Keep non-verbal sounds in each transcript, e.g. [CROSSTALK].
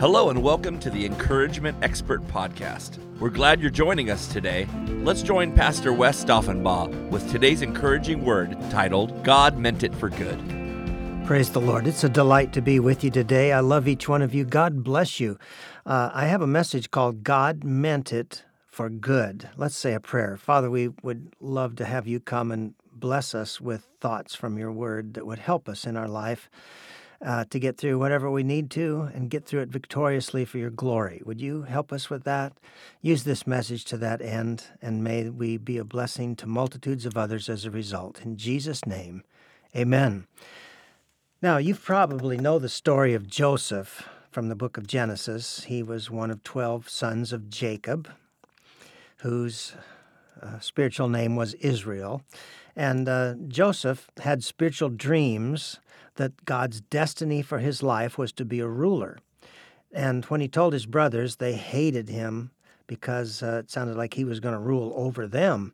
Hello, and welcome to the Encouragement Expert Podcast. We're glad you're joining us today. Let's join Pastor Wes Stauffenbaugh with today's encouraging word titled, God Meant It for Good. Praise the Lord. It's a delight to be with you today. I love each one of you. God bless you. Uh, I have a message called God Meant It for Good. Let's say a prayer. Father, we would love to have you come and bless us with thoughts from your word that would help us in our life uh, to get through whatever we need to and get through it victoriously for your glory. Would you help us with that? Use this message to that end, and may we be a blessing to multitudes of others as a result. In Jesus' name, amen. Now, you probably know the story of Joseph from the book of Genesis. He was one of 12 sons of Jacob, whose uh, spiritual name was Israel. And uh, Joseph had spiritual dreams that God's destiny for his life was to be a ruler. And when he told his brothers, they hated him because uh, it sounded like he was going to rule over them.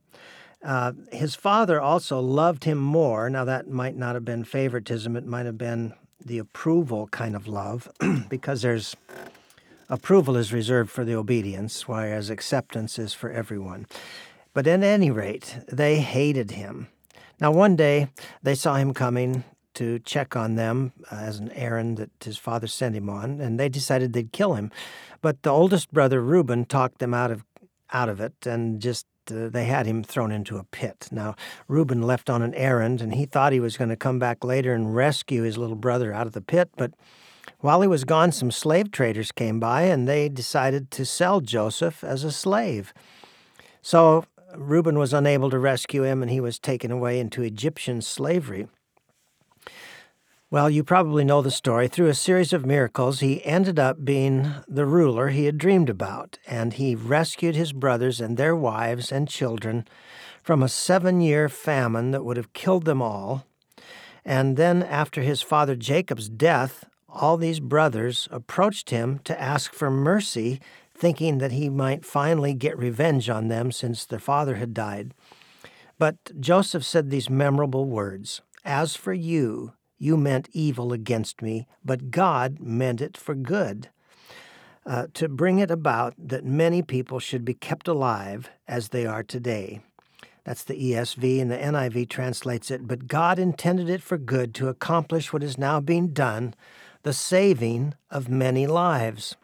Uh, his father also loved him more. Now, that might not have been favoritism, it might have been the approval kind of love, [CLEARS THROAT] because there's approval is reserved for the obedience, whereas acceptance is for everyone. But at any rate, they hated him. Now, one day they saw him coming to check on them uh, as an errand that his father sent him on, and they decided they'd kill him. But the oldest brother, Reuben, talked them out of out of it and just uh, they had him thrown into a pit. Now, Reuben left on an errand, and he thought he was going to come back later and rescue his little brother out of the pit. But while he was gone, some slave traders came by, and they decided to sell Joseph as a slave. So Reuben was unable to rescue him, and he was taken away into Egyptian slavery. Well, you probably know the story. Through a series of miracles, he ended up being the ruler he had dreamed about, and he rescued his brothers and their wives and children from a seven year famine that would have killed them all. And then, after his father Jacob's death, all these brothers approached him to ask for mercy, thinking that he might finally get revenge on them since their father had died. But Joseph said these memorable words As for you, you meant evil against me, but God meant it for good, uh, to bring it about that many people should be kept alive as they are today. That's the ESV, and the NIV translates it, but God intended it for good to accomplish what is now being done, the saving of many lives.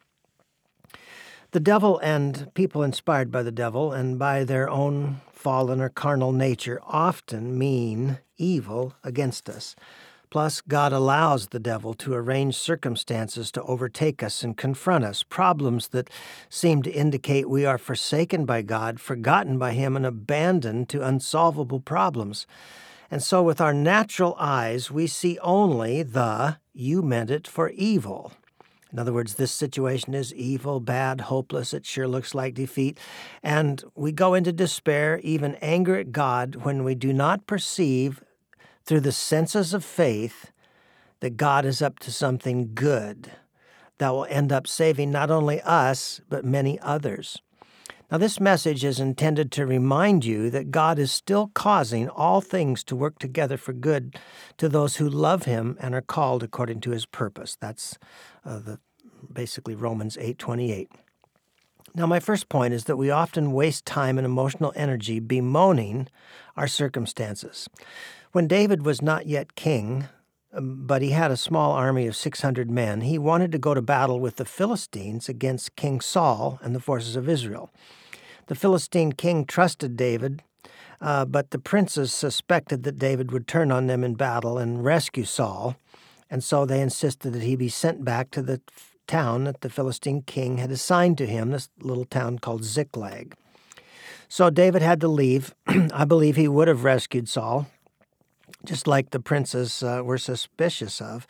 The devil and people inspired by the devil and by their own fallen or carnal nature often mean evil against us. Plus, God allows the devil to arrange circumstances to overtake us and confront us, problems that seem to indicate we are forsaken by God, forgotten by Him, and abandoned to unsolvable problems. And so, with our natural eyes, we see only the you meant it for evil. In other words, this situation is evil, bad, hopeless. It sure looks like defeat. And we go into despair, even anger at God, when we do not perceive through the senses of faith that God is up to something good that will end up saving not only us, but many others. Now, this message is intended to remind you that God is still causing all things to work together for good to those who love Him and are called according to His purpose. That's uh, the basically Romans eight twenty eight. Now, my first point is that we often waste time and emotional energy bemoaning our circumstances. When David was not yet king, um, but he had a small army of 600 men, he wanted to go to battle with the Philistines against King Saul and the forces of Israel. The Philistine king trusted David, uh, but the princes suspected that David would turn on them in battle and rescue Saul, and so they insisted that he be sent back to the town that the Philistine king had assigned to him, this little town called Ziklag. So David had to leave. [CLEARS THROAT] I believe he would have rescued Saul, just like the princes uh, were suspicious of.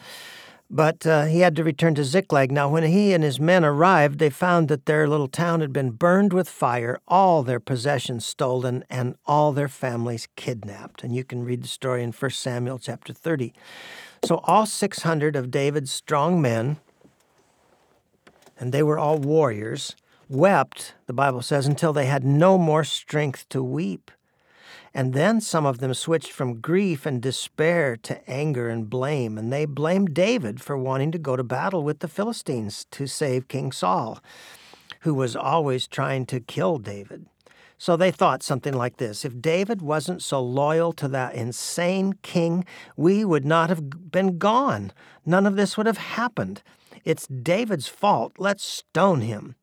But uh, he had to return to Ziklag. Now, when he and his men arrived, they found that their little town had been burned with fire, all their possessions stolen, and all their families kidnapped. And you can read the story in 1 Samuel chapter 30. So, all 600 of David's strong men, and they were all warriors, wept, the Bible says, until they had no more strength to weep. And then some of them switched from grief and despair to anger and blame, and they blamed David for wanting to go to battle with the Philistines to save King Saul, who was always trying to kill David. So they thought something like this If David wasn't so loyal to that insane king, we would not have been gone. None of this would have happened. It's David's fault. Let's stone him.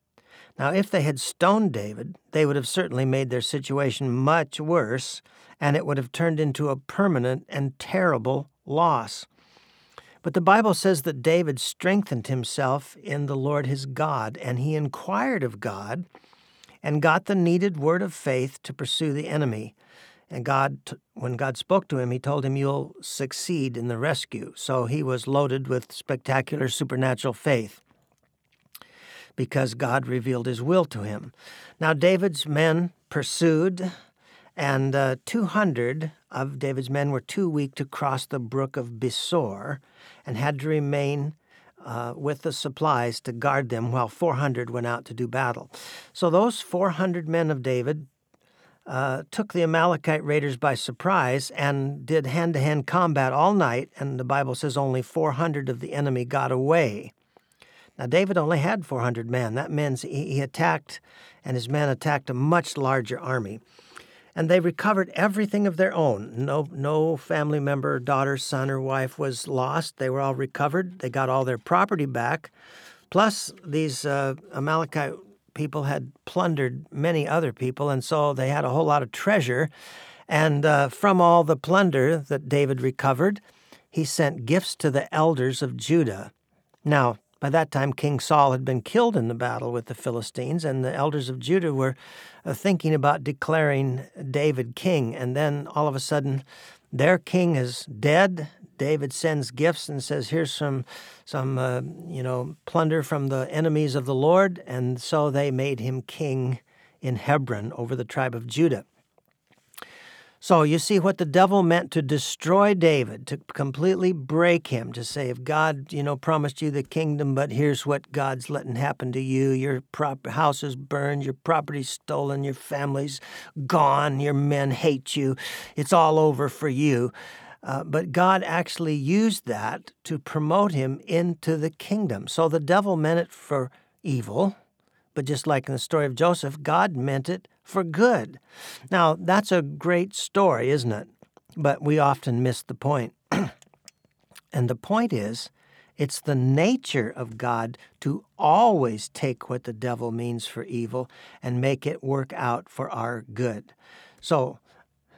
Now, if they had stoned David, they would have certainly made their situation much worse, and it would have turned into a permanent and terrible loss. But the Bible says that David strengthened himself in the Lord his God, and he inquired of God and got the needed word of faith to pursue the enemy. And God, when God spoke to him, he told him, You'll succeed in the rescue. So he was loaded with spectacular supernatural faith because God revealed his will to him. Now, David's men pursued, and uh, 200 of David's men were too weak to cross the brook of Besor and had to remain uh, with the supplies to guard them while 400 went out to do battle. So, those 400 men of David uh, took the Amalekite raiders by surprise and did hand to hand combat all night, and the Bible says only 400 of the enemy got away. Now, David only had 400 men. That means he attacked, and his men attacked a much larger army. And they recovered everything of their own. No, no family member, daughter, son, or wife was lost. They were all recovered. They got all their property back. Plus, these uh, Amalekite people had plundered many other people, and so they had a whole lot of treasure. And uh, from all the plunder that David recovered, he sent gifts to the elders of Judah. Now, by that time, King Saul had been killed in the battle with the Philistines, and the elders of Judah were uh, thinking about declaring David king. And then all of a sudden, their king is dead. David sends gifts and says, "Here's some, some, uh, you know, plunder from the enemies of the Lord." And so they made him king in Hebron over the tribe of Judah. So you see what the devil meant to destroy David, to completely break him, to say, if God, you know, promised you the kingdom, but here's what God's letting happen to you. Your prop- house is burned, your property's stolen, your family's gone, your men hate you. It's all over for you. Uh, but God actually used that to promote him into the kingdom. So the devil meant it for evil, but just like in the story of Joseph, God meant it for good. Now, that's a great story, isn't it? But we often miss the point. [CLEARS THROAT] and the point is, it's the nature of God to always take what the devil means for evil and make it work out for our good. So,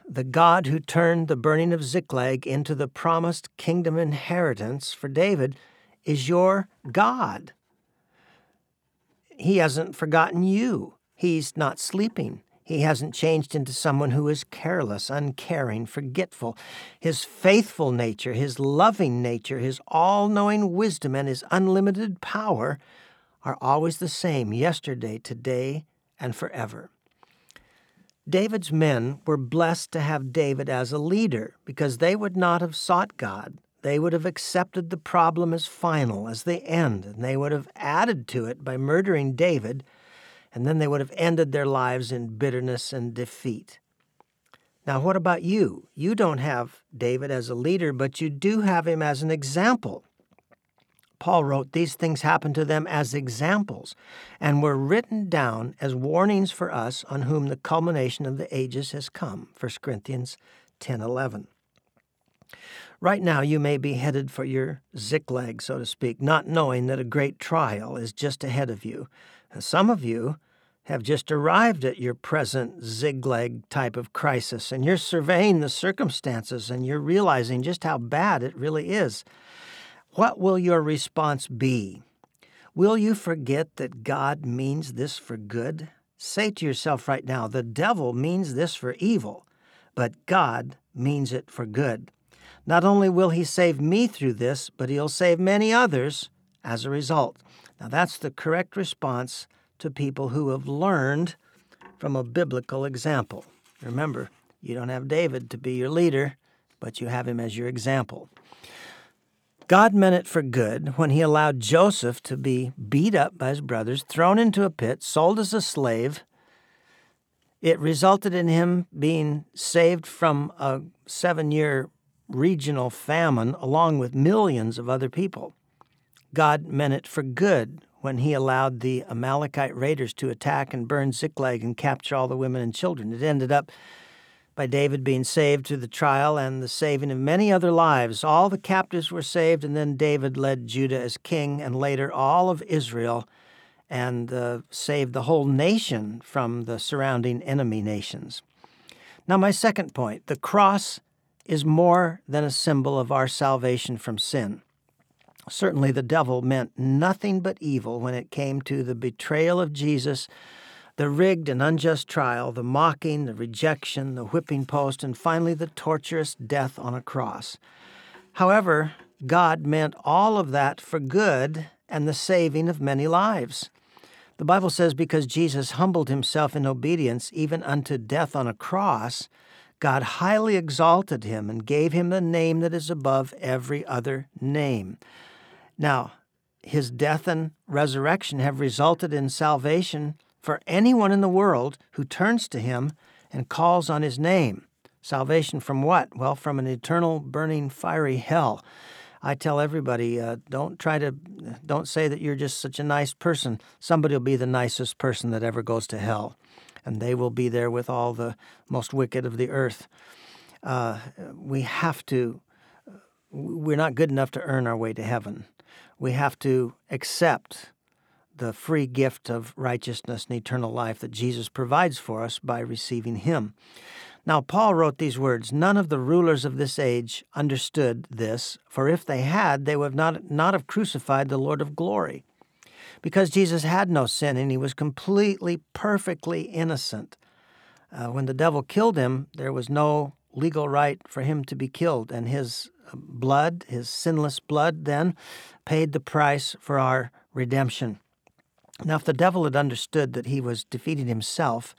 the God who turned the burning of Ziklag into the promised kingdom inheritance for David is your God. He hasn't forgotten you. He's not sleeping. He hasn't changed into someone who is careless, uncaring, forgetful. His faithful nature, his loving nature, his all knowing wisdom, and his unlimited power are always the same yesterday, today, and forever. David's men were blessed to have David as a leader because they would not have sought God. They would have accepted the problem as final, as the end, and they would have added to it by murdering David and then they would have ended their lives in bitterness and defeat. Now, what about you? You don't have David as a leader, but you do have him as an example. Paul wrote, These things happened to them as examples and were written down as warnings for us on whom the culmination of the ages has come. 1 Corinthians 10 11. Right now, you may be headed for your Ziklag, so to speak, not knowing that a great trial is just ahead of you. And Some of you have just arrived at your present Ziklag type of crisis, and you're surveying the circumstances and you're realizing just how bad it really is. What will your response be? Will you forget that God means this for good? Say to yourself right now, the devil means this for evil, but God means it for good. Not only will he save me through this, but he'll save many others as a result. Now, that's the correct response to people who have learned from a biblical example. Remember, you don't have David to be your leader, but you have him as your example. God meant it for good when he allowed Joseph to be beat up by his brothers, thrown into a pit, sold as a slave, It resulted in him being saved from a seven year regional famine along with millions of other people. God meant it for good when he allowed the Amalekite raiders to attack and burn Ziklag and capture all the women and children. It ended up by David being saved through the trial and the saving of many other lives. All the captives were saved, and then David led Judah as king, and later all of Israel, and uh, saved the whole nation from the surrounding enemy nations. Now, my second point the cross is more than a symbol of our salvation from sin. Certainly, the devil meant nothing but evil when it came to the betrayal of Jesus the rigged and unjust trial, the mocking, the rejection, the whipping post, and finally the torturous death on a cross. However, God meant all of that for good and the saving of many lives. The Bible says, because Jesus humbled himself in obedience even unto death on a cross, God highly exalted him and gave him the name that is above every other name. Now, his death and resurrection have resulted in salvation for anyone in the world who turns to him and calls on his name. Salvation from what? Well, from an eternal burning fiery hell. I tell everybody, uh, don't try to, don't say that you're just such a nice person. Somebody will be the nicest person that ever goes to hell, and they will be there with all the most wicked of the earth. Uh, we have to, we're not good enough to earn our way to heaven. We have to accept the free gift of righteousness and eternal life that Jesus provides for us by receiving Him. Now, Paul wrote these words None of the rulers of this age understood this, for if they had, they would not, not have crucified the Lord of glory. Because Jesus had no sin and he was completely, perfectly innocent. Uh, when the devil killed him, there was no legal right for him to be killed, and his blood, his sinless blood, then paid the price for our redemption. Now, if the devil had understood that he was defeating himself,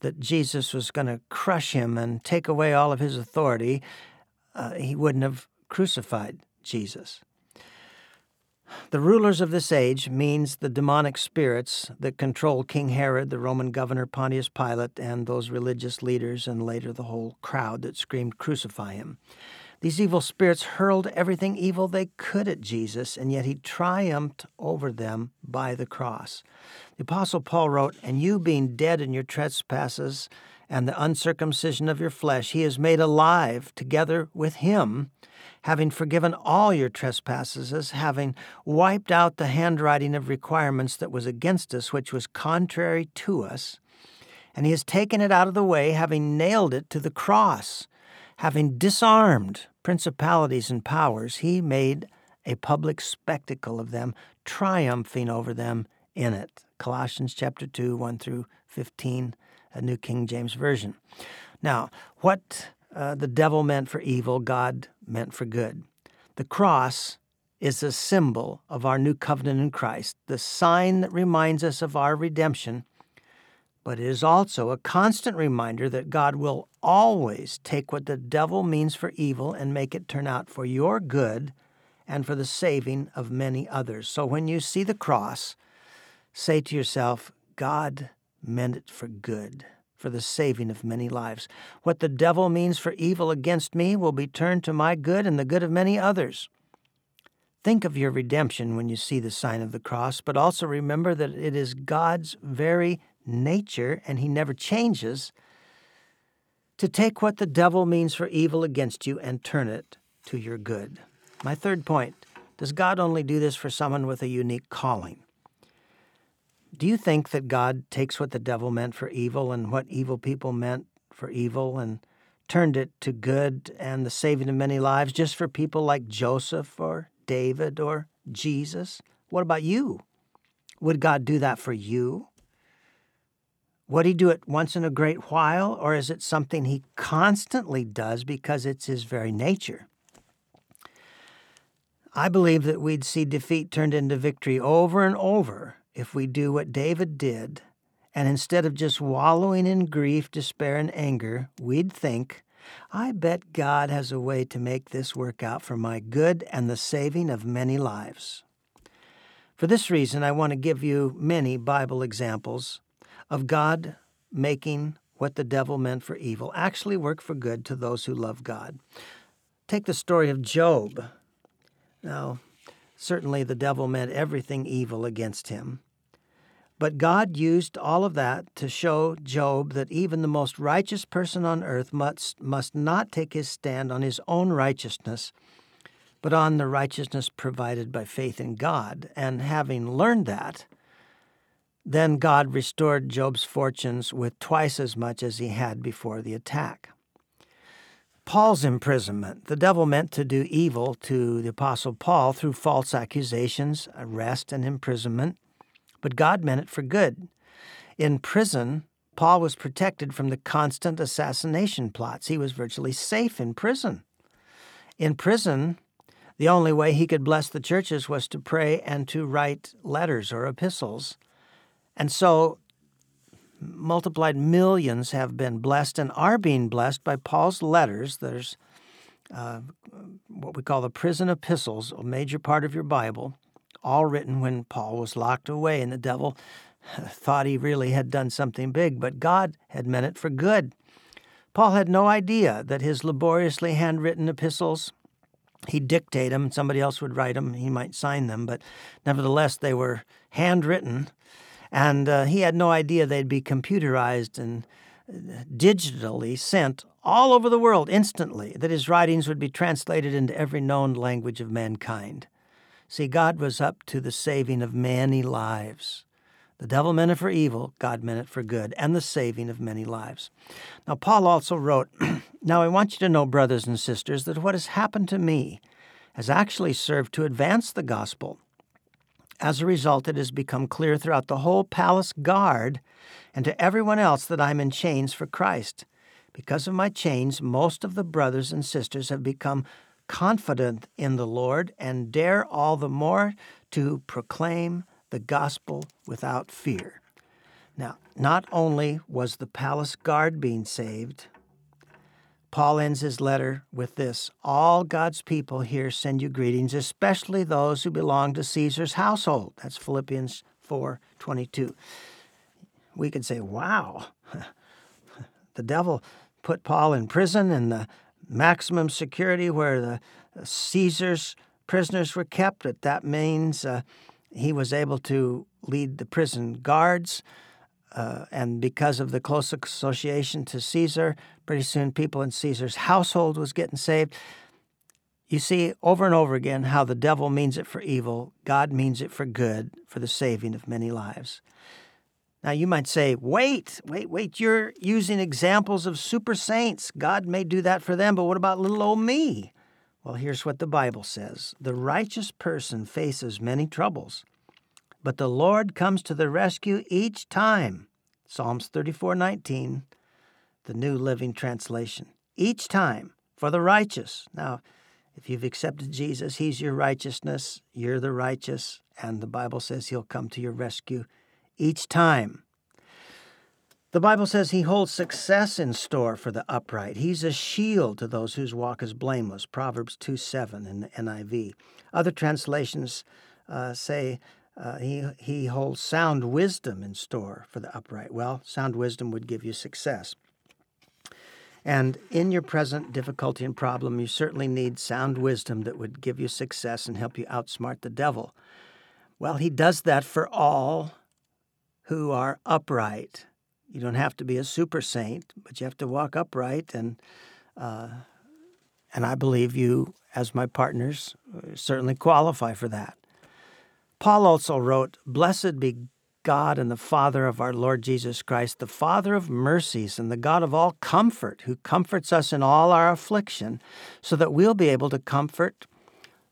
that Jesus was going to crush him and take away all of his authority, uh, he wouldn't have crucified Jesus. The rulers of this age means the demonic spirits that controlled King Herod, the Roman governor Pontius Pilate, and those religious leaders, and later the whole crowd that screamed, Crucify him. These evil spirits hurled everything evil they could at Jesus, and yet he triumphed over them by the cross. The Apostle Paul wrote, And you being dead in your trespasses and the uncircumcision of your flesh, he is made alive together with him, having forgiven all your trespasses, as having wiped out the handwriting of requirements that was against us, which was contrary to us. And he has taken it out of the way, having nailed it to the cross Having disarmed principalities and powers, he made a public spectacle of them, triumphing over them in it. Colossians chapter 2, 1 through 15, a New King James Version. Now, what uh, the devil meant for evil, God meant for good. The cross is a symbol of our new covenant in Christ, the sign that reminds us of our redemption but it is also a constant reminder that God will always take what the devil means for evil and make it turn out for your good and for the saving of many others. So when you see the cross, say to yourself, God meant it for good, for the saving of many lives. What the devil means for evil against me will be turned to my good and the good of many others. Think of your redemption when you see the sign of the cross, but also remember that it is God's very nature, and he never changes, to take what the devil means for evil against you and turn it to your good. My third point does God only do this for someone with a unique calling? Do you think that God takes what the devil meant for evil and what evil people meant for evil and turned it to good and the saving of many lives just for people like Joseph or David or Jesus? What about you? Would God do that for you? Would he do it once in a great while, or is it something he constantly does because it's his very nature? I believe that we'd see defeat turned into victory over and over if we do what David did, and instead of just wallowing in grief, despair, and anger, we'd think, I bet God has a way to make this work out for my good and the saving of many lives. For this reason, I want to give you many Bible examples of God making what the devil meant for evil actually work for good to those who love God. Take the story of Job. Now, certainly the devil meant everything evil against him. But God used all of that to show Job that even the most righteous person on earth must, must not take his stand on his own righteousness, but on the righteousness provided by faith in God. And having learned that, then God restored Job's fortunes with twice as much as he had before the attack. Paul's imprisonment. The devil meant to do evil to the Apostle Paul through false accusations, arrest, and imprisonment but God meant it for good. In prison, Paul was protected from the constant assassination plots. He was virtually safe in prison. In prison, the only way he could bless the churches was to pray and to write letters or epistles. And so, multiplied millions have been blessed and are being blessed by Paul's letters. There's uh, what we call the prison epistles, a major part of your Bible all written when Paul was locked away, and the devil [LAUGHS] thought he really had done something big, but God had meant it for good. Paul had no idea that his laboriously handwritten epistles, he'd dictate them, somebody else would write them, he might sign them, but nevertheless they were handwritten, and uh, he had no idea they'd be computerized and uh, digitally sent all over the world instantly, that his writings would be translated into every known language of mankind. See, God was up to the saving of many lives. The devil meant it for evil, God meant it for good, and the saving of many lives. Now, Paul also wrote, [CLEARS THROAT] Now I want you to know, brothers and sisters, that what has happened to me has actually served to advance the gospel. As a result, it has become clear throughout the whole palace guard and to everyone else that I'm in chains for Christ. Because of my chains, most of the brothers and sisters have become confident in the Lord, and dare all the more to proclaim the gospel without fear. Now, not only was the palace guard being saved, Paul ends his letter with this All God's people here send you greetings, especially those who belong to Caesar's household. That's Philippians 4 22. We could say, Wow, [LAUGHS] the devil put Paul in prison, in the maximum security where the Caesar's prisoners were kept. But that means uh, he was able to lead the prison guards. Uh, and because of the close association to Caesar, pretty soon people in Caesar's household was getting saved. You see over and over again how the devil means it for evil, God means it for good, for the saving of many lives. Now, you might say, wait, wait, wait, you're using examples of super saints. God may do that for them, but what about little old me? Well, here's what the Bible says The righteous person faces many troubles, but the Lord comes to the rescue each time. Psalms 34 19, the New Living Translation. Each time for the righteous. Now, if you've accepted Jesus, He's your righteousness, you're the righteous, and the Bible says He'll come to your rescue each time. The Bible says he holds success in store for the upright. He's a shield to those whose walk is blameless. Proverbs 2 7 in the NIV. Other translations uh, say uh, he, he holds sound wisdom in store for the upright. Well, sound wisdom would give you success. And in your present difficulty and problem, you certainly need sound wisdom that would give you success and help you outsmart the devil. Well, he does that for all who are upright. You don't have to be a super saint, but you have to walk upright, and uh, and I believe you, as my partners, certainly qualify for that. Paul also wrote, "Blessed be God and the Father of our Lord Jesus Christ, the Father of mercies and the God of all comfort, who comforts us in all our affliction, so that we'll be able to comfort."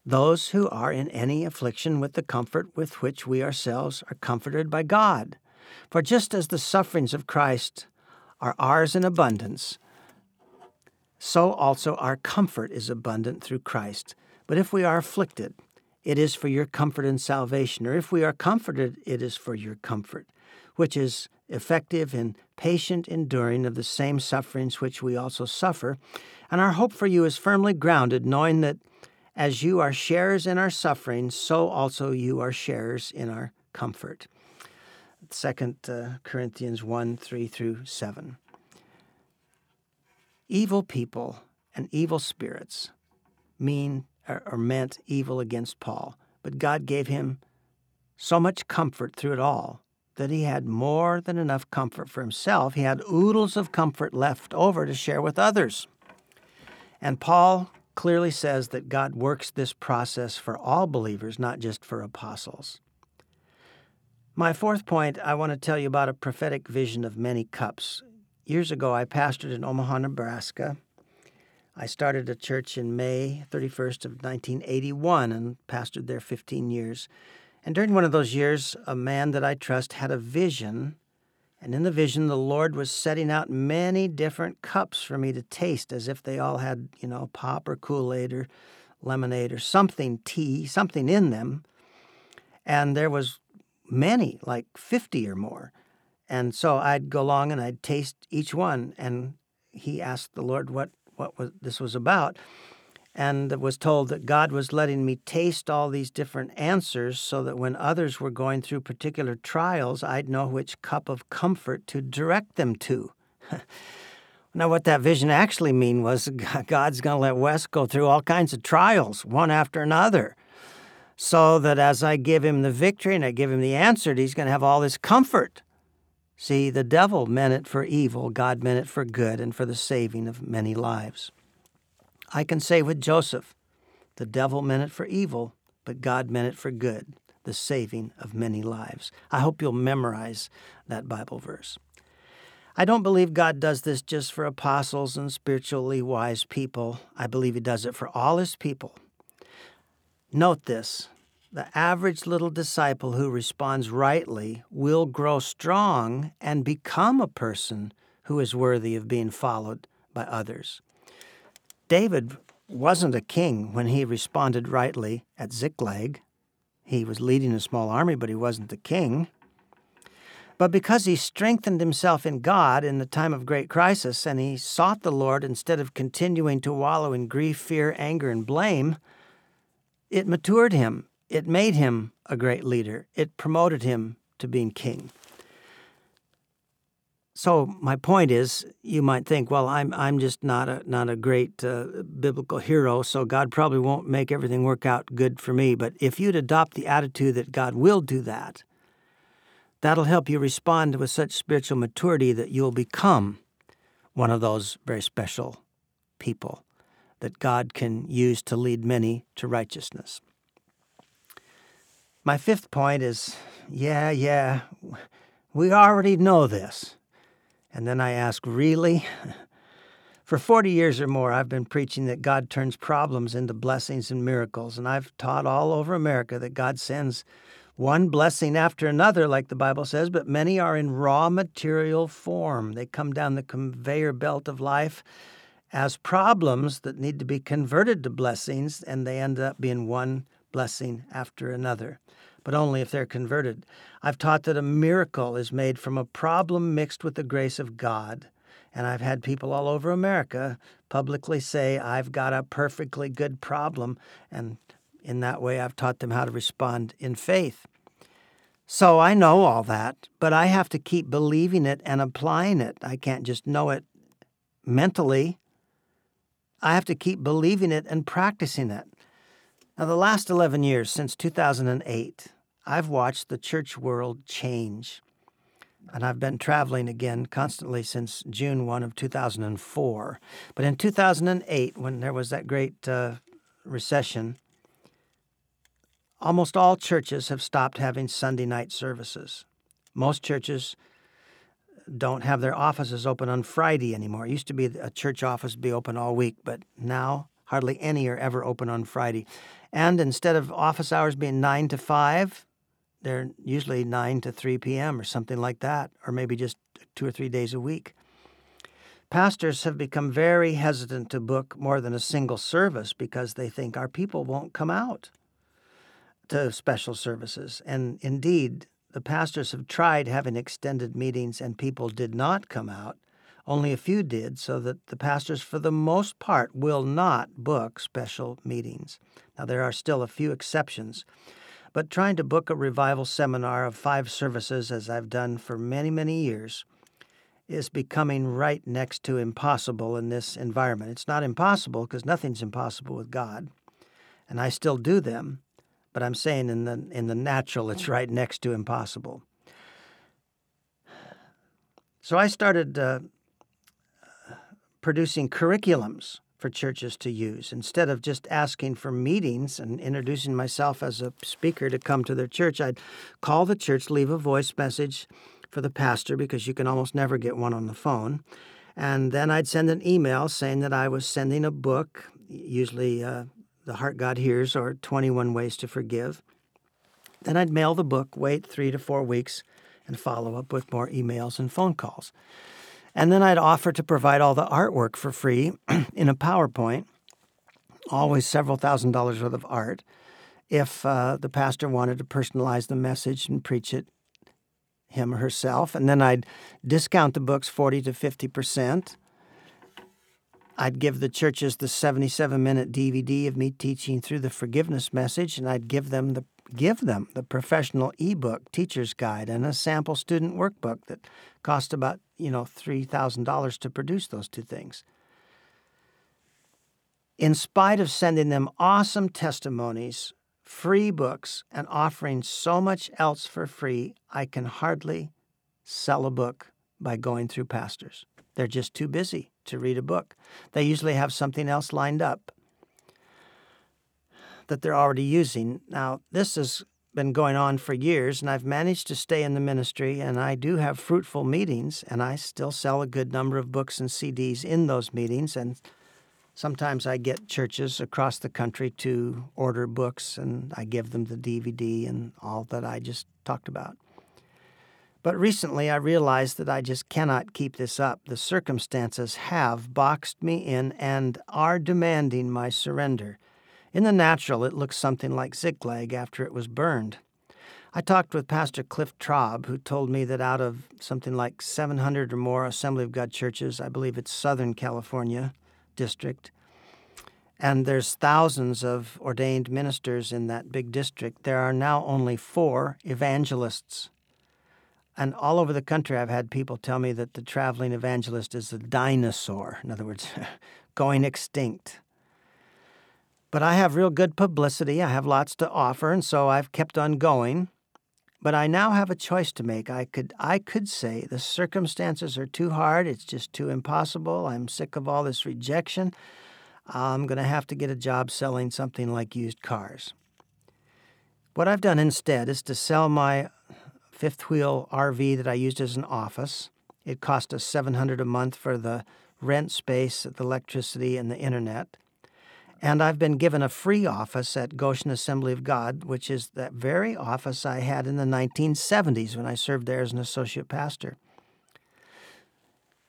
Those who are in any affliction with the comfort with which we ourselves are comforted by God. For just as the sufferings of Christ are ours in abundance, so also our comfort is abundant through Christ. But if we are afflicted, it is for your comfort and salvation, or if we are comforted, it is for your comfort, which is effective in patient enduring of the same sufferings which we also suffer. And our hope for you is firmly grounded, knowing that as you are sharers in our sufferings, so also you are sharers in our comfort. 2 uh, Corinthians 1 3 through 7. Evil people and evil spirits mean or, or meant evil against Paul, but God gave him so much comfort through it all that he had more than enough comfort for himself. He had oodles of comfort left over to share with others. And Paul clearly says that God works this process for all believers, not just for apostles. My fourth point, I want to tell you about a prophetic vision of many cups. Years ago, I pastored in Omaha, Nebraska. I started a church in May 31st of 1981 and pastored there 15 years. And during one of those years, a man that I trust had a vision. And in the vision, the Lord was setting out many different cups for me to taste, as if they all had, you know, pop or Kool Aid or lemonade or something, tea, something in them. And there was many, like 50 or more. And so I'd go along and I'd taste each one. And he asked the Lord what, what was, this was about and was told that God was letting me taste all these different answers so that when others were going through particular trials, I'd know which cup of comfort to direct them to. [LAUGHS] now, what that vision actually mean was [LAUGHS] God's going to let Wes go through all kinds of trials, one after another, so that as I give him the victory and I give him the answer, he's going to have all this comfort. See, the devil meant it for evil, God meant it for good and for the saving of many lives. I can say with Joseph, the devil meant it for evil, but God meant it for good, the saving of many lives. I hope you'll memorize that Bible verse. I don't believe God does this just for apostles and spiritually wise people. I believe He does it for all His people. Note this the average little disciple who responds rightly will grow strong and become a person who is worthy of being followed by others. David wasn't a king when he responded rightly at Ziklag. He was leading a small army, but he wasn't the king. But because he strengthened himself in God in the time of great crisis and he sought the Lord instead of continuing to wallow in grief, fear, anger, and blame, it matured him. It made him a great leader. It promoted him to being king. So my point is, you might think, well, I'm I'm just not a not a great uh, biblical hero, so God probably won't make everything work out good for me. But if you'd adopt the attitude that God will do that, that'll help you respond with such spiritual maturity that you'll become one of those very special people that God can use to lead many to righteousness. My fifth point is, yeah, yeah, we already know this. And then I ask, Really? [LAUGHS] For 40 years or more, I've been preaching that God turns problems into blessings and miracles. And I've taught all over America that God sends one blessing after another, like the Bible says, but many are in raw material form. They come down the conveyor belt of life as problems that need to be converted to blessings, and they end up being one blessing after another but only if they're converted. I've taught that a miracle is made from a problem mixed with the grace of God. And I've had people all over America publicly say, I've got a perfectly good problem. And in that way, I've taught them how to respond in faith. So I know all that, but I have to keep believing it and applying it. I can't just know it mentally. I have to keep believing it and practicing it. Now, the last 11 years, since 2008, I've watched the church world change. And I've been traveling again constantly since June 1 of 2004. But in 2008, when there was that great uh, recession, almost all churches have stopped having Sunday night services. Most churches don't have their offices open on Friday anymore. It used to be a church office be open all week, but now hardly any are ever open on Friday. And instead of office hours being 9 to 5, they're usually 9 to 3 p.m. or something like that, or maybe just two or three days a week. Pastors have become very hesitant to book more than a single service because they think our people won't come out to special services. And indeed, the pastors have tried having extended meetings and people did not come out. Only a few did, so that the pastors, for the most part, will not book special meetings. Now, there are still a few exceptions, but trying to book a revival seminar of five services, as I've done for many, many years, is becoming right next to impossible in this environment. It's not impossible because nothing's impossible with God, and I still do them, but I'm saying in the in the natural it's right next to impossible. So I started uh, producing curriculums for churches to use instead of just asking for meetings and introducing myself as a speaker to come to their church. I'd call the church, leave a voice message for the pastor because you can almost never get one on the phone. And then I'd send an email saying that I was sending a book, usually uh, The Heart God Hears or 21 Ways to Forgive. Then I'd mail the book, wait three to four weeks, and follow up with more emails and phone calls. And then I'd offer to provide all the artwork for free [CLEARS THROAT] in a PowerPoint, always several thousand dollars worth of art, if uh, the pastor wanted to personalize the message and preach it him or herself. And then I'd discount the books 40 to 50%. I'd give the churches the 77 minute DVD of me teaching through the forgiveness message, and I'd give them the give them the professional ebook teacher's guide and a sample student workbook that cost about you know $3000 to produce those two things. In spite of sending them awesome testimonies free books and offering so much else for free i can hardly sell a book by going through pastors. They're just too busy to read a book. They usually have something else lined up that they're already using. Now, this has been going on for years, and I've managed to stay in the ministry, and I do have fruitful meetings, and I still sell a good number of books and CDs in those meetings, and sometimes I get churches across the country to order books, and I give them the DVD and all that I just talked about. But recently I realized that I just cannot keep this up. The circumstances have boxed me in and are demanding my surrender. In the natural, it looks something like Ziklag after it was burned. I talked with Pastor Cliff Traub, who told me that out of something like 700 or more Assembly of God churches, I believe it's Southern California district, and there's thousands of ordained ministers in that big district, there are now only four evangelists. And all over the country, I've had people tell me that the traveling evangelist is a dinosaur, in other words, [LAUGHS] going extinct. But I have real good publicity. I have lots to offer, and so I've kept on going. But I now have a choice to make. I could I could say the circumstances are too hard, it's just too impossible. I'm sick of all this rejection. I'm going to have to get a job selling something like used cars. What I've done instead is to sell my fifth wheel RV that I used as an office. It cost us 700 a month for the rent space, the electricity and the internet. And I've been given a free office at Goshen Assembly of God, which is that very office I had in the 1970s when I served there as an associate pastor.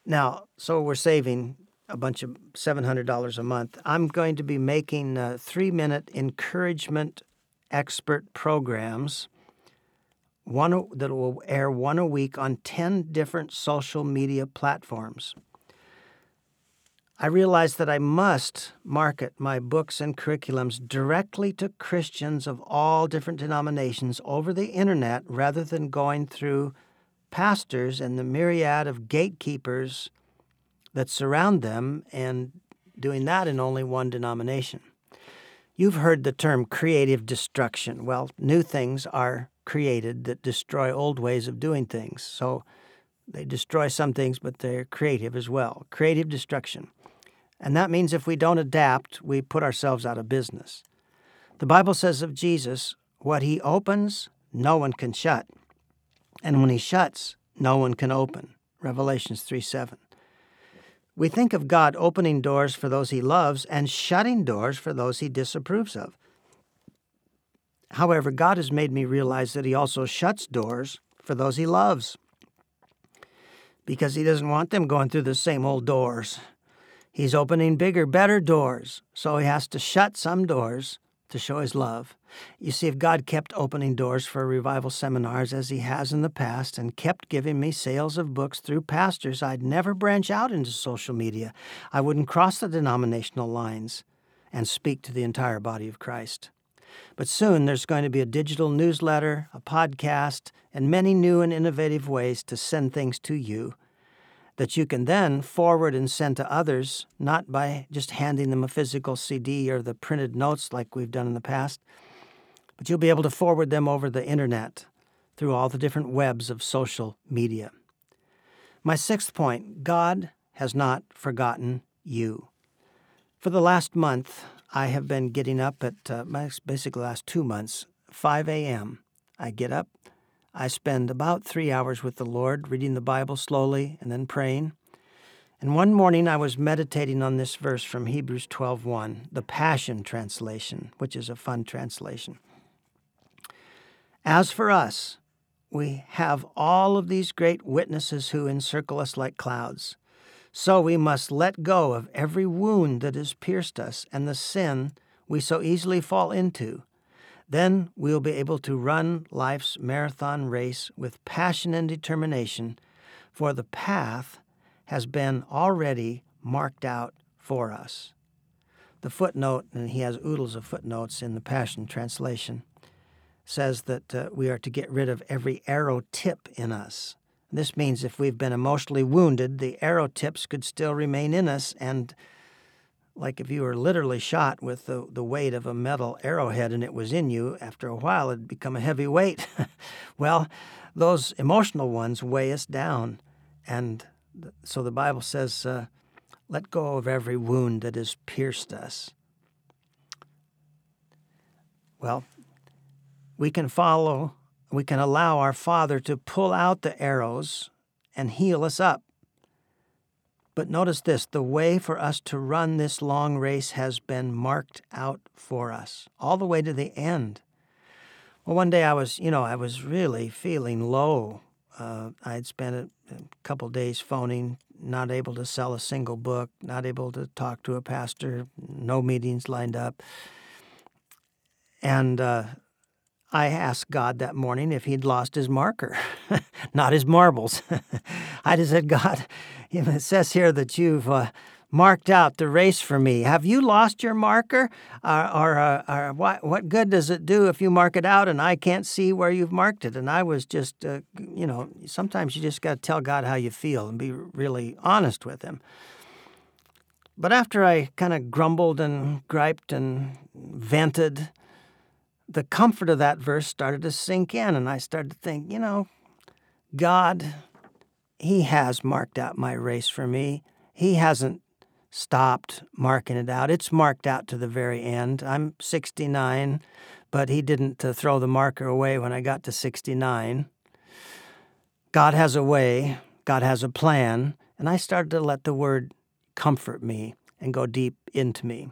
Now, so we're saving a bunch of $700 a month. I'm going to be making uh, three minute encouragement expert programs one that will air one a week on 10 different social media platforms. I realized that I must market my books and curriculums directly to Christians of all different denominations over the internet rather than going through pastors and the myriad of gatekeepers that surround them and doing that in only one denomination. You've heard the term creative destruction. Well, new things are created that destroy old ways of doing things. So they destroy some things, but they're creative as well. Creative destruction. And that means if we don't adapt, we put ourselves out of business. The Bible says of Jesus, what he opens, no one can shut. And when he shuts, no one can open. Revelations 3 7. We think of God opening doors for those he loves and shutting doors for those he disapproves of. However, God has made me realize that he also shuts doors for those he loves because he doesn't want them going through the same old doors. He's opening bigger, better doors, so he has to shut some doors to show his love. You see, if God kept opening doors for revival seminars as he has in the past and kept giving me sales of books through pastors, I'd never branch out into social media. I wouldn't cross the denominational lines and speak to the entire body of Christ. But soon there's going to be a digital newsletter, a podcast, and many new and innovative ways to send things to you that you can then forward and send to others, not by just handing them a physical CD or the printed notes like we've done in the past, but you'll be able to forward them over the internet through all the different webs of social media. My sixth point God has not forgotten you. For the last month, I have been getting up at uh, basically the last two months, 5 a.m. I get up, I spend about three hours with the Lord, reading the Bible slowly and then praying. And one morning I was meditating on this verse from Hebrews 12:1, the Passion translation, which is a fun translation. As for us, we have all of these great witnesses who encircle us like clouds. So we must let go of every wound that has pierced us and the sin we so easily fall into. Then we'll be able to run life's marathon race with passion and determination, for the path has been already marked out for us. The footnote, and he has oodles of footnotes in the Passion Translation, says that uh, we are to get rid of every arrow tip in us. This means if we've been emotionally wounded, the arrow tips could still remain in us. And like if you were literally shot with the, the weight of a metal arrowhead and it was in you, after a while it'd become a heavy weight. [LAUGHS] well, those emotional ones weigh us down. And so the Bible says, uh, let go of every wound that has pierced us. Well, we can follow we can allow our Father to pull out the arrows and heal us up. But notice this the way for us to run this long race has been marked out for us, all the way to the end. Well, one day I was, you know, I was really feeling low. Uh, I had spent a, a couple days phoning, not able to sell a single book, not able to talk to a pastor, no meetings lined up. And uh, I asked God that morning if he'd lost his marker, [LAUGHS] not his marbles. [LAUGHS] I just said, God, it says here that you've uh, marked out the race for me. Have you lost your marker? Uh, or, uh, or what, what good does it do if you mark it out and I can't see where you've marked it? And I was just, uh, you know, sometimes you just got to tell God how you feel and be really honest with Him. But after I kind of grumbled and griped and vented, the comfort of that verse started to sink in, and I started to think, you know, God, He has marked out my race for me. He hasn't stopped marking it out. It's marked out to the very end. I'm 69, but He didn't uh, throw the marker away when I got to 69. God has a way, God has a plan, and I started to let the word comfort me and go deep into me.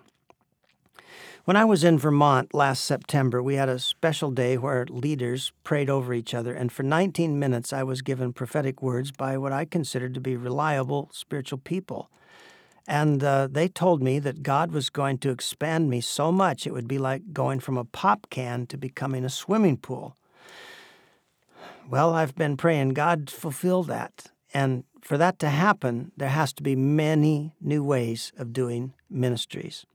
When I was in Vermont last September, we had a special day where leaders prayed over each other, and for 19 minutes I was given prophetic words by what I considered to be reliable spiritual people. And uh, they told me that God was going to expand me so much it would be like going from a pop can to becoming a swimming pool. Well, I've been praying, God, fulfill that. And for that to happen, there has to be many new ways of doing ministries.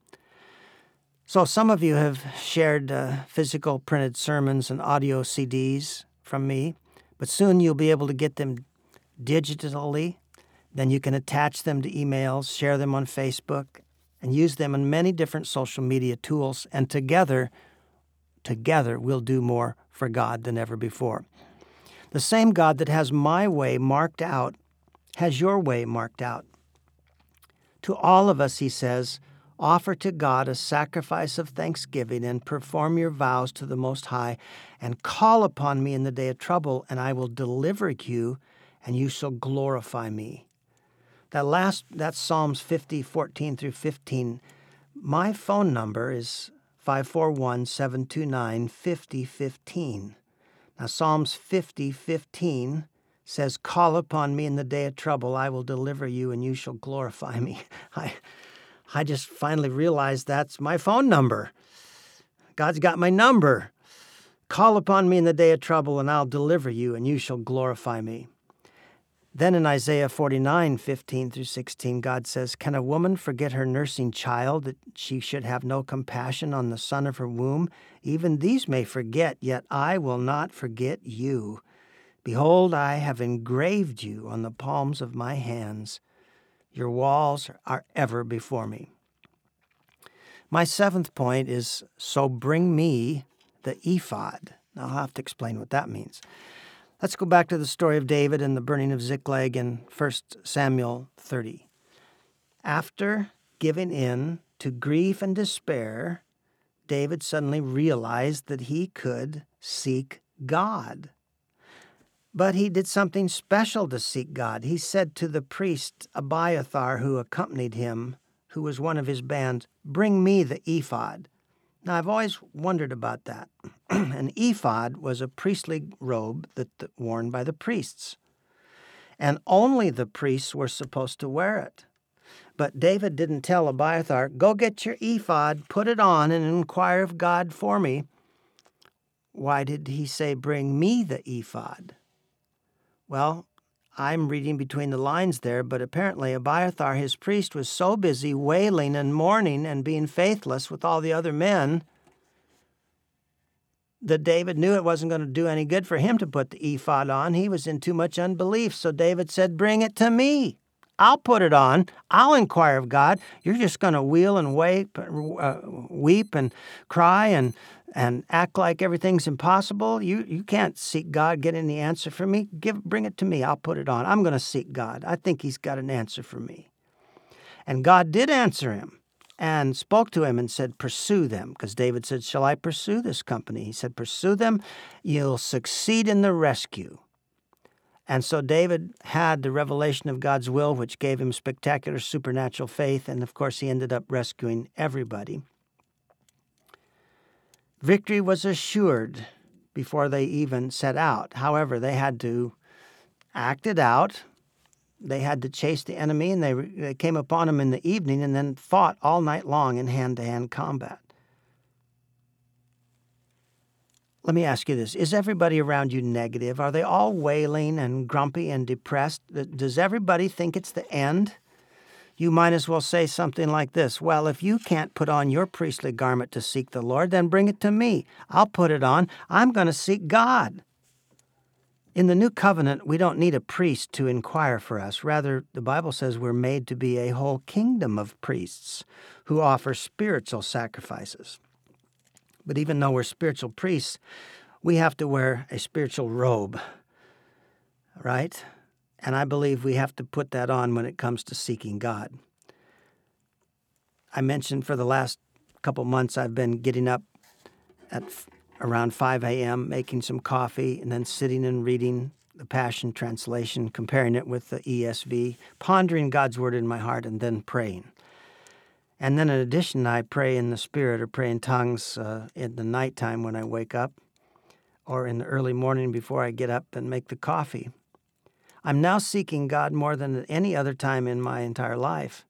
So, some of you have shared uh, physical printed sermons and audio CDs from me, but soon you'll be able to get them digitally. Then you can attach them to emails, share them on Facebook, and use them in many different social media tools. And together, together, we'll do more for God than ever before. The same God that has my way marked out has your way marked out. To all of us, he says, Offer to God a sacrifice of thanksgiving and perform your vows to the Most High, and call upon me in the day of trouble, and I will deliver you, and you shall glorify me. That last, that's Psalms 50, 14 through 15. My phone number is 541 729 5015. Now, Psalms 50, 15 says, Call upon me in the day of trouble, I will deliver you, and you shall glorify me. [LAUGHS] I, I just finally realized that's my phone number. God's got my number. Call upon me in the day of trouble, and I'll deliver you, and you shall glorify me. Then in Isaiah 49, 15 through 16, God says, Can a woman forget her nursing child, that she should have no compassion on the son of her womb? Even these may forget, yet I will not forget you. Behold, I have engraved you on the palms of my hands. Your walls are ever before me. My seventh point is so bring me the ephod. Now, I'll have to explain what that means. Let's go back to the story of David and the burning of Ziklag in 1 Samuel 30. After giving in to grief and despair, David suddenly realized that he could seek God. But he did something special to seek God. He said to the priest Abiathar, who accompanied him, who was one of his band, Bring me the ephod. Now, I've always wondered about that. [CLEARS THROAT] An ephod was a priestly robe that, that worn by the priests, and only the priests were supposed to wear it. But David didn't tell Abiathar, Go get your ephod, put it on, and inquire of God for me. Why did he say, Bring me the ephod? Well, I'm reading between the lines there, but apparently Abiathar, his priest, was so busy wailing and mourning and being faithless with all the other men that David knew it wasn't going to do any good for him to put the ephod on. He was in too much unbelief. So David said, Bring it to me. I'll put it on. I'll inquire of God. You're just going to wheel and weep, uh, weep and cry and and act like everything's impossible. You you can't seek God, get any answer for me. Give bring it to me. I'll put it on. I'm going to seek God. I think he's got an answer for me. And God did answer him and spoke to him and said, Pursue them. Because David said, Shall I pursue this company? He said, Pursue them. You'll succeed in the rescue. And so David had the revelation of God's will, which gave him spectacular supernatural faith. And of course, he ended up rescuing everybody. Victory was assured before they even set out. However, they had to act it out. They had to chase the enemy, and they, they came upon him in the evening and then fought all night long in hand to hand combat. Let me ask you this Is everybody around you negative? Are they all wailing and grumpy and depressed? Does everybody think it's the end? You might as well say something like this Well, if you can't put on your priestly garment to seek the Lord, then bring it to me. I'll put it on. I'm going to seek God. In the new covenant, we don't need a priest to inquire for us. Rather, the Bible says we're made to be a whole kingdom of priests who offer spiritual sacrifices. But even though we're spiritual priests, we have to wear a spiritual robe, right? And I believe we have to put that on when it comes to seeking God. I mentioned for the last couple months I've been getting up at around 5 a.m., making some coffee, and then sitting and reading the Passion Translation, comparing it with the ESV, pondering God's Word in my heart, and then praying. And then, in addition, I pray in the Spirit or pray in tongues uh, in the nighttime when I wake up, or in the early morning before I get up and make the coffee. I'm now seeking God more than at any other time in my entire life.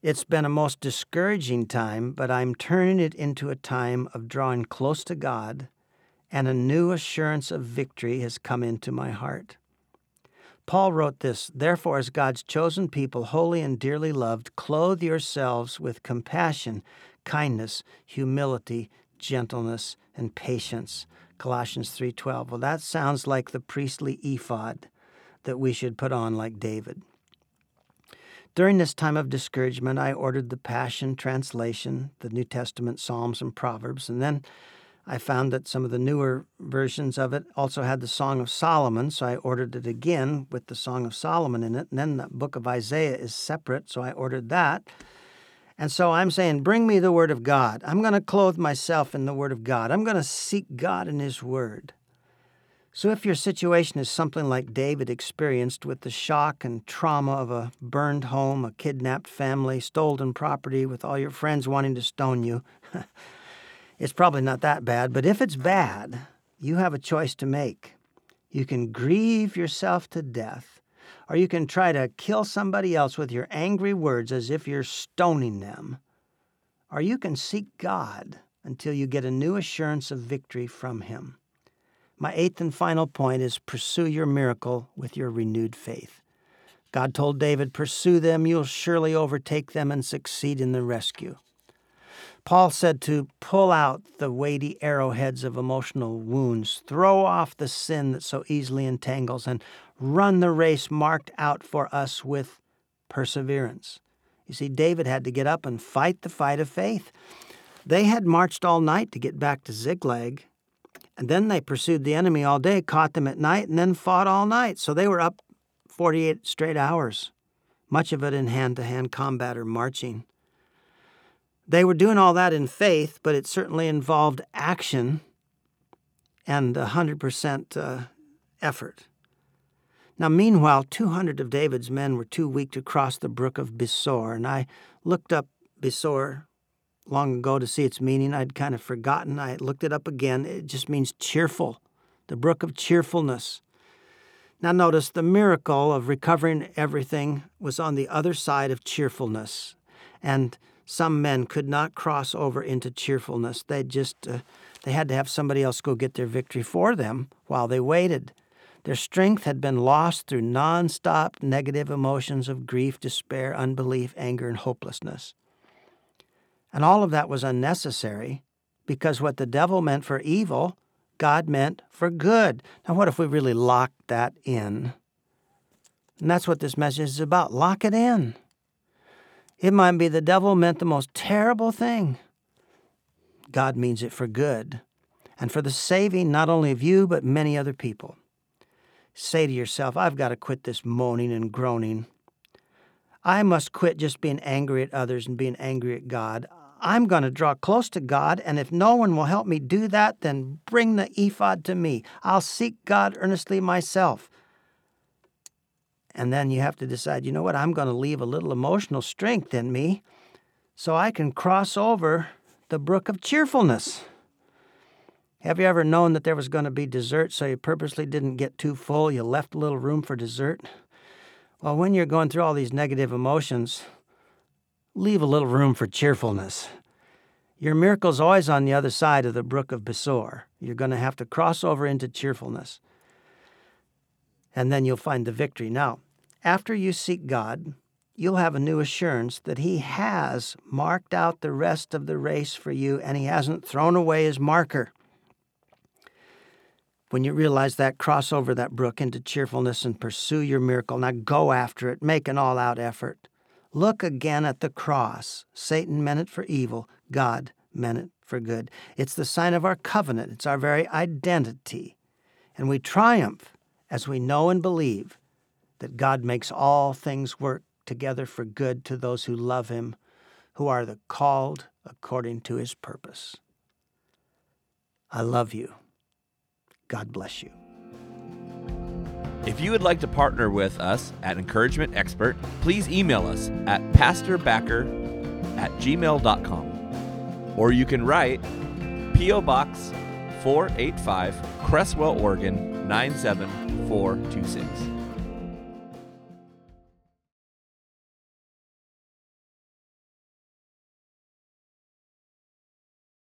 It's been a most discouraging time, but I'm turning it into a time of drawing close to God, and a new assurance of victory has come into my heart. Paul wrote this Therefore, as God's chosen people, holy and dearly loved, clothe yourselves with compassion, kindness, humility, gentleness, and patience. Colossians 3:12. Well, that sounds like the priestly ephod that we should put on like David. During this time of discouragement, I ordered the Passion Translation, the New Testament Psalms and Proverbs, and then I found that some of the newer versions of it also had the Song of Solomon, so I ordered it again with the Song of Solomon in it. And then the book of Isaiah is separate, so I ordered that. And so I'm saying, bring me the Word of God. I'm going to clothe myself in the Word of God. I'm going to seek God in His Word. So, if your situation is something like David experienced with the shock and trauma of a burned home, a kidnapped family, stolen property, with all your friends wanting to stone you, [LAUGHS] it's probably not that bad. But if it's bad, you have a choice to make. You can grieve yourself to death, or you can try to kill somebody else with your angry words as if you're stoning them, or you can seek God until you get a new assurance of victory from Him. My eighth and final point is pursue your miracle with your renewed faith. God told David, Pursue them, you'll surely overtake them and succeed in the rescue. Paul said to pull out the weighty arrowheads of emotional wounds, throw off the sin that so easily entangles, and run the race marked out for us with perseverance. You see, David had to get up and fight the fight of faith. They had marched all night to get back to Ziklag, and then they pursued the enemy all day, caught them at night, and then fought all night. So they were up 48 straight hours, much of it in hand to hand combat or marching. They were doing all that in faith, but it certainly involved action and 100% uh, effort. Now, meanwhile, 200 of David's men were too weak to cross the brook of Besor, and I looked up Besor long ago to see its meaning. I'd kind of forgotten. I looked it up again. It just means cheerful, the brook of cheerfulness. Now, notice the miracle of recovering everything was on the other side of cheerfulness. And some men could not cross over into cheerfulness. They just uh, they had to have somebody else go get their victory for them while they waited. Their strength had been lost through nonstop negative emotions of grief, despair, unbelief, anger, and hopelessness. And all of that was unnecessary because what the devil meant for evil, God meant for good. Now, what if we really locked that in? And that's what this message is about. Lock it in. It might be the devil meant the most terrible thing. God means it for good and for the saving not only of you, but many other people. Say to yourself, I've got to quit this moaning and groaning. I must quit just being angry at others and being angry at God. I'm going to draw close to God, and if no one will help me do that, then bring the ephod to me. I'll seek God earnestly myself. And then you have to decide, you know what, I'm going to leave a little emotional strength in me so I can cross over the brook of cheerfulness. Have you ever known that there was going to be dessert, so you purposely didn't get too full? You left a little room for dessert? Well, when you're going through all these negative emotions, leave a little room for cheerfulness. Your miracle's always on the other side of the brook of Besor. You're going to have to cross over into cheerfulness. And then you'll find the victory. Now, after you seek God, you'll have a new assurance that He has marked out the rest of the race for you and He hasn't thrown away His marker. When you realize that, cross over that brook into cheerfulness and pursue your miracle. Now go after it, make an all out effort. Look again at the cross. Satan meant it for evil, God meant it for good. It's the sign of our covenant, it's our very identity. And we triumph as we know and believe that God makes all things work together for good to those who love Him, who are the called according to His purpose. I love you. God bless you. If you would like to partner with us at Encouragement Expert, please email us at pastorbacker at gmail.com. Or you can write P.O. Box 485, Creswell, Oregon 97426.